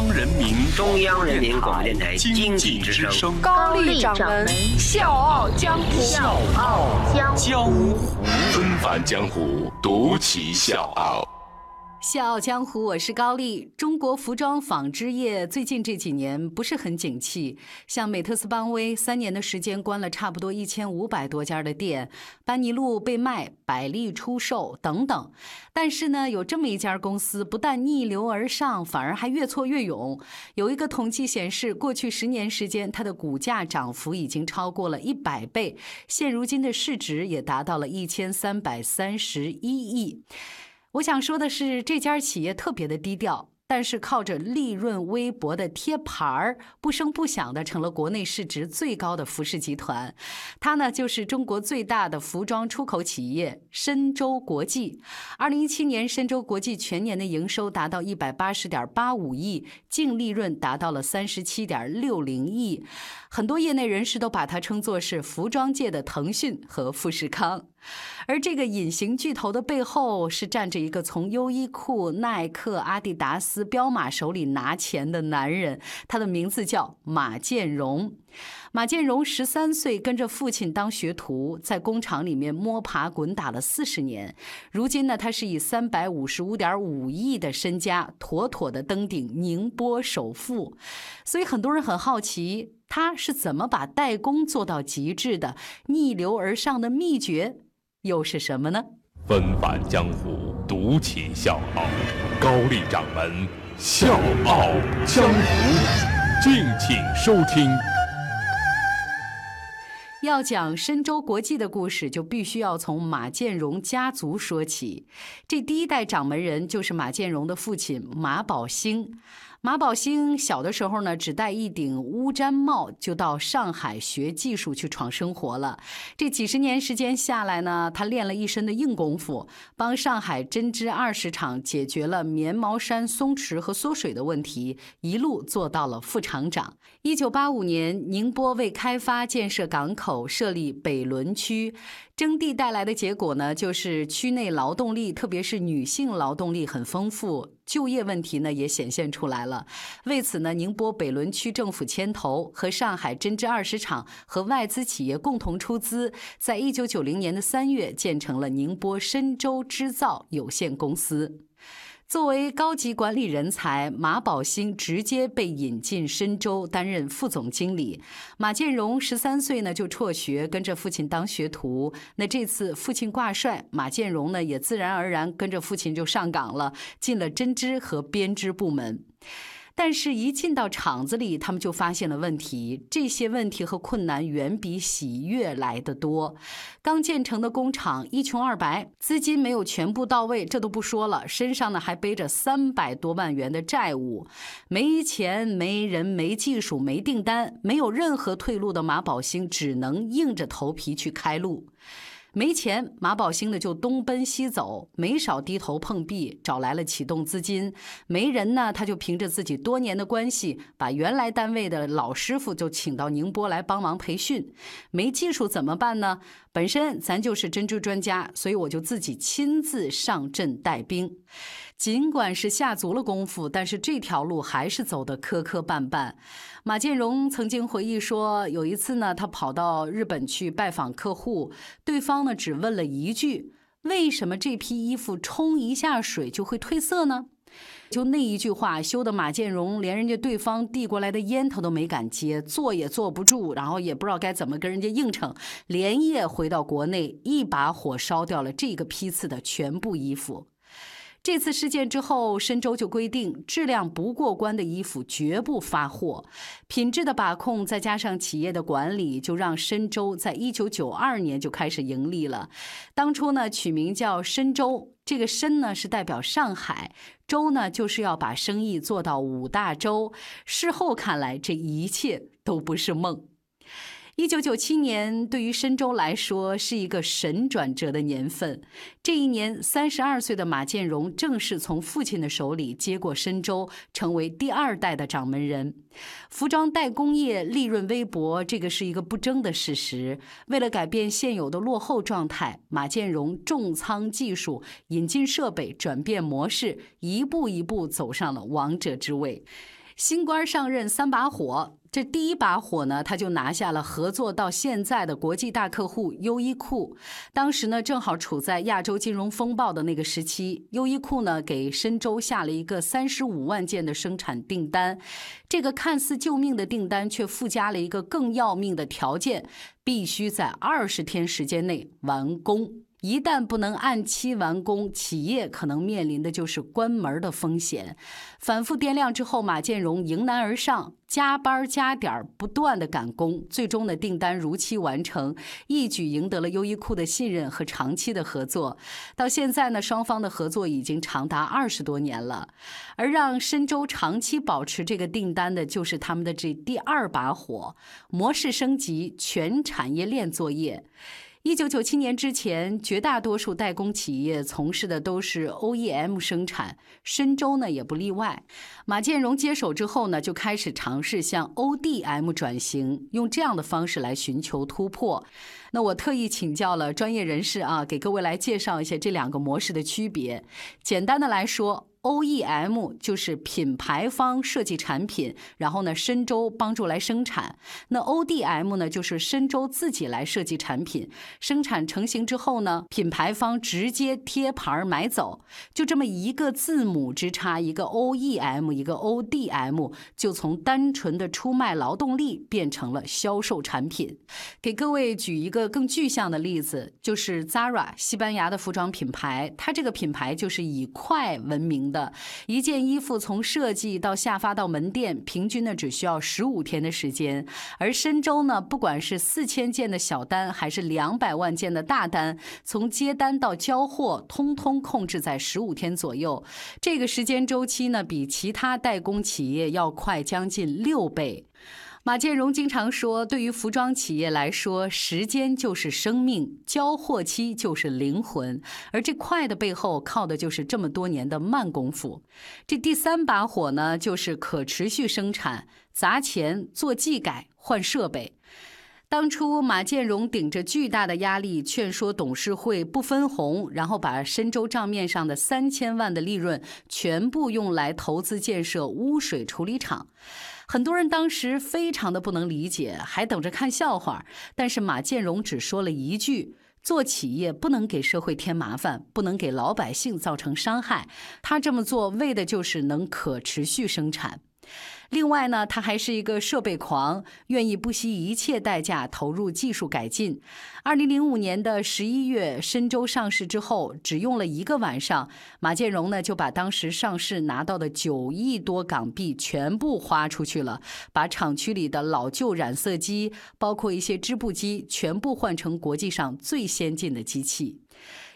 央人民中央人民广播电台经济之声高丽掌门笑傲江湖，笑傲江江湖纷繁江湖，独骑笑傲。笑傲江湖，我是高丽。中国服装纺织业最近这几年不是很景气，像美特斯邦威三年的时间关了差不多一千五百多家的店，班尼路被卖，百丽出售等等。但是呢，有这么一家公司，不但逆流而上，反而还越挫越勇。有一个统计显示，过去十年时间，它的股价涨幅已经超过了一百倍，现如今的市值也达到了一千三百三十一亿。我想说的是，这家企业特别的低调。但是靠着利润微薄的贴牌儿，不声不响的成了国内市值最高的服饰集团。它呢，就是中国最大的服装出口企业深州国际。二零一七年，深州国际全年的营收达到一百八十点八五亿，净利润达到了三十七点六零亿。很多业内人士都把它称作是服装界的腾讯和富士康。而这个隐形巨头的背后，是站着一个从优衣库、耐克、阿迪达斯、彪马手里拿钱的男人，他的名字叫马建荣。马建荣十三岁跟着父亲当学徒，在工厂里面摸爬滚打了四十年。如今呢，他是以三百五十五点五亿的身家，妥妥的登顶宁波首富。所以很多人很好奇，他是怎么把代工做到极致的？逆流而上的秘诀又是什么呢？纷繁江湖，独起笑傲。高丽掌门笑傲江湖，敬请收听。要讲深州国际的故事，就必须要从马建荣家族说起。这第一代掌门人就是马建荣的父亲马宝兴。马宝兴小的时候呢，只戴一顶乌毡帽，就到上海学技术去闯生活了。这几十年时间下来呢，他练了一身的硬功夫，帮上海针织二十厂解决了棉毛衫松弛和缩水的问题，一路做到了副厂长。一九八五年，宁波为开发建设港口，设立北仑区。征地带来的结果呢，就是区内劳动力，特别是女性劳动力很丰富，就业问题呢也显现出来了。为此呢，宁波北仑区政府牵头，和上海针织二十厂和外资企业共同出资，在一九九零年的三月建成了宁波深州织造有限公司。作为高级管理人才，马宝兴直接被引进深州担任副总经理。马建荣十三岁呢就辍学，跟着父亲当学徒。那这次父亲挂帅，马建荣呢也自然而然跟着父亲就上岗了，进了针织和编织部门。但是，一进到厂子里，他们就发现了问题。这些问题和困难远比喜悦来得多。刚建成的工厂一穷二白，资金没有全部到位，这都不说了，身上呢还背着三百多万元的债务，没钱、没人、没技术、没订单，没有任何退路的马宝兴只能硬着头皮去开路。没钱，马宝兴呢就东奔西走，没少低头碰壁，找来了启动资金。没人呢，他就凭着自己多年的关系，把原来单位的老师傅就请到宁波来帮忙培训。没技术怎么办呢？本身咱就是珍珠专家，所以我就自己亲自上阵带兵。尽管是下足了功夫，但是这条路还是走得磕磕绊绊。马建荣曾经回忆说，有一次呢，他跑到日本去拜访客户，对方呢只问了一句：“为什么这批衣服冲一下水就会褪色呢？”就那一句话，羞得马建荣连人家对方递过来的烟头都没敢接，坐也坐不住，然后也不知道该怎么跟人家应承，连夜回到国内，一把火烧掉了这个批次的全部衣服。这次事件之后，深州就规定，质量不过关的衣服绝不发货。品质的把控，再加上企业的管理，就让深州在一九九二年就开始盈利了。当初呢，取名叫深州，这个“深”呢是代表上海，“州”呢就是要把生意做到五大洲。事后看来，这一切都不是梦。一九九七年对于深州来说是一个神转折的年份。这一年，三十二岁的马建荣正式从父亲的手里接过深州，成为第二代的掌门人。服装代工业利润微薄，这个是一个不争的事实。为了改变现有的落后状态，马建荣重仓技术，引进设备，转变模式，一步一步走上了王者之位。新官上任三把火，这第一把火呢，他就拿下了合作到现在的国际大客户优衣库。当时呢，正好处在亚洲金融风暴的那个时期，优衣库呢给深州下了一个三十五万件的生产订单。这个看似救命的订单，却附加了一个更要命的条件：必须在二十天时间内完工。一旦不能按期完工，企业可能面临的就是关门的风险。反复掂量之后，马建荣迎难而上，加班加点不断的赶工，最终的订单如期完成，一举赢得了优衣库的信任和长期的合作。到现在呢，双方的合作已经长达二十多年了。而让深州长期保持这个订单的，就是他们的这第二把火——模式升级、全产业链作业。一九九七年之前，绝大多数代工企业从事的都是 OEM 生产，深州呢也不例外。马建荣接手之后呢，就开始尝试向 ODM 转型，用这样的方式来寻求突破。那我特意请教了专业人士啊，给各位来介绍一下这两个模式的区别。简单的来说。OEM 就是品牌方设计产品，然后呢，深州帮助来生产。那 ODM 呢，就是深州自己来设计产品，生产成型之后呢，品牌方直接贴牌买走。就这么一个字母之差，一个 OEM，一个 ODM，就从单纯的出卖劳动力变成了销售产品。给各位举一个更具象的例子，就是 Zara，西班牙的服装品牌，它这个品牌就是以快闻名。的一件衣服从设计到下发到门店，平均呢只需要十五天的时间。而深州呢，不管是四千件的小单，还是两百万件的大单，从接单到交货，通通控制在十五天左右。这个时间周期呢，比其他代工企业要快将近六倍。马建荣经常说，对于服装企业来说，时间就是生命，交货期就是灵魂，而这快的背后，靠的就是这么多年的慢功夫。这第三把火呢，就是可持续生产，砸钱做技改换设备。当初马建荣顶着巨大的压力劝说董事会不分红，然后把深州账面上的三千万的利润全部用来投资建设污水处理厂。很多人当时非常的不能理解，还等着看笑话。但是马建荣只说了一句：“做企业不能给社会添麻烦，不能给老百姓造成伤害。他这么做为的就是能可持续生产。”另外呢，他还是一个设备狂，愿意不惜一切代价投入技术改进。二零零五年的十一月，深州上市之后，只用了一个晚上，马建荣呢就把当时上市拿到的九亿多港币全部花出去了，把厂区里的老旧染色机，包括一些织布机，全部换成国际上最先进的机器。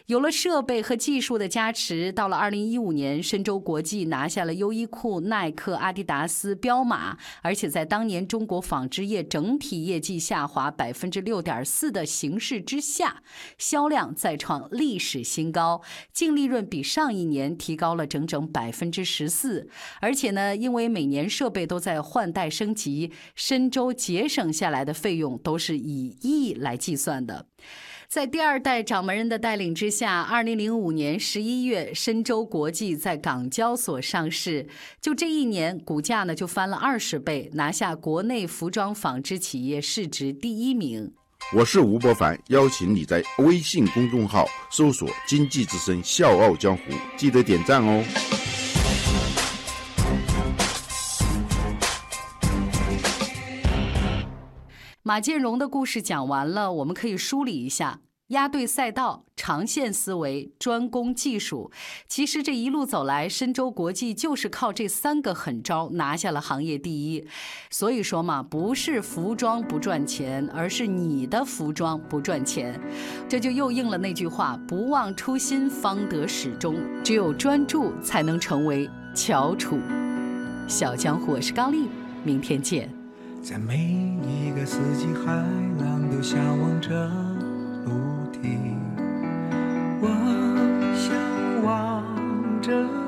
有了设备和技术的加持，到了二零一五年，深州国际拿下了优衣库、耐克、阿迪达斯、彪马，而且在当年中国纺织业整体业绩下滑百分之六点四的形势之下，销量再创历史新高，净利润比上一年提高了整整百分之十四。而且呢，因为每年设备都在换代升级，深州节省下来的费用都是以亿来计算的。在第二代掌门人的带领之下，二零零五年十一月，深州国际在港交所上市。就这一年，股价呢就翻了二十倍，拿下国内服装纺织企业市值第一名。我是吴伯凡，邀请你在微信公众号搜索“经济之声笑傲江湖”，记得点赞哦。马建荣的故事讲完了，我们可以梳理一下：压对赛道、长线思维、专攻技术。其实这一路走来，深州国际就是靠这三个狠招拿下了行业第一。所以说嘛，不是服装不赚钱，而是你的服装不赚钱。这就又应了那句话：不忘初心，方得始终。只有专注，才能成为翘楚。小江湖，我是高丽，明天见。在每一个四季，海浪都向往着陆地。我向往着。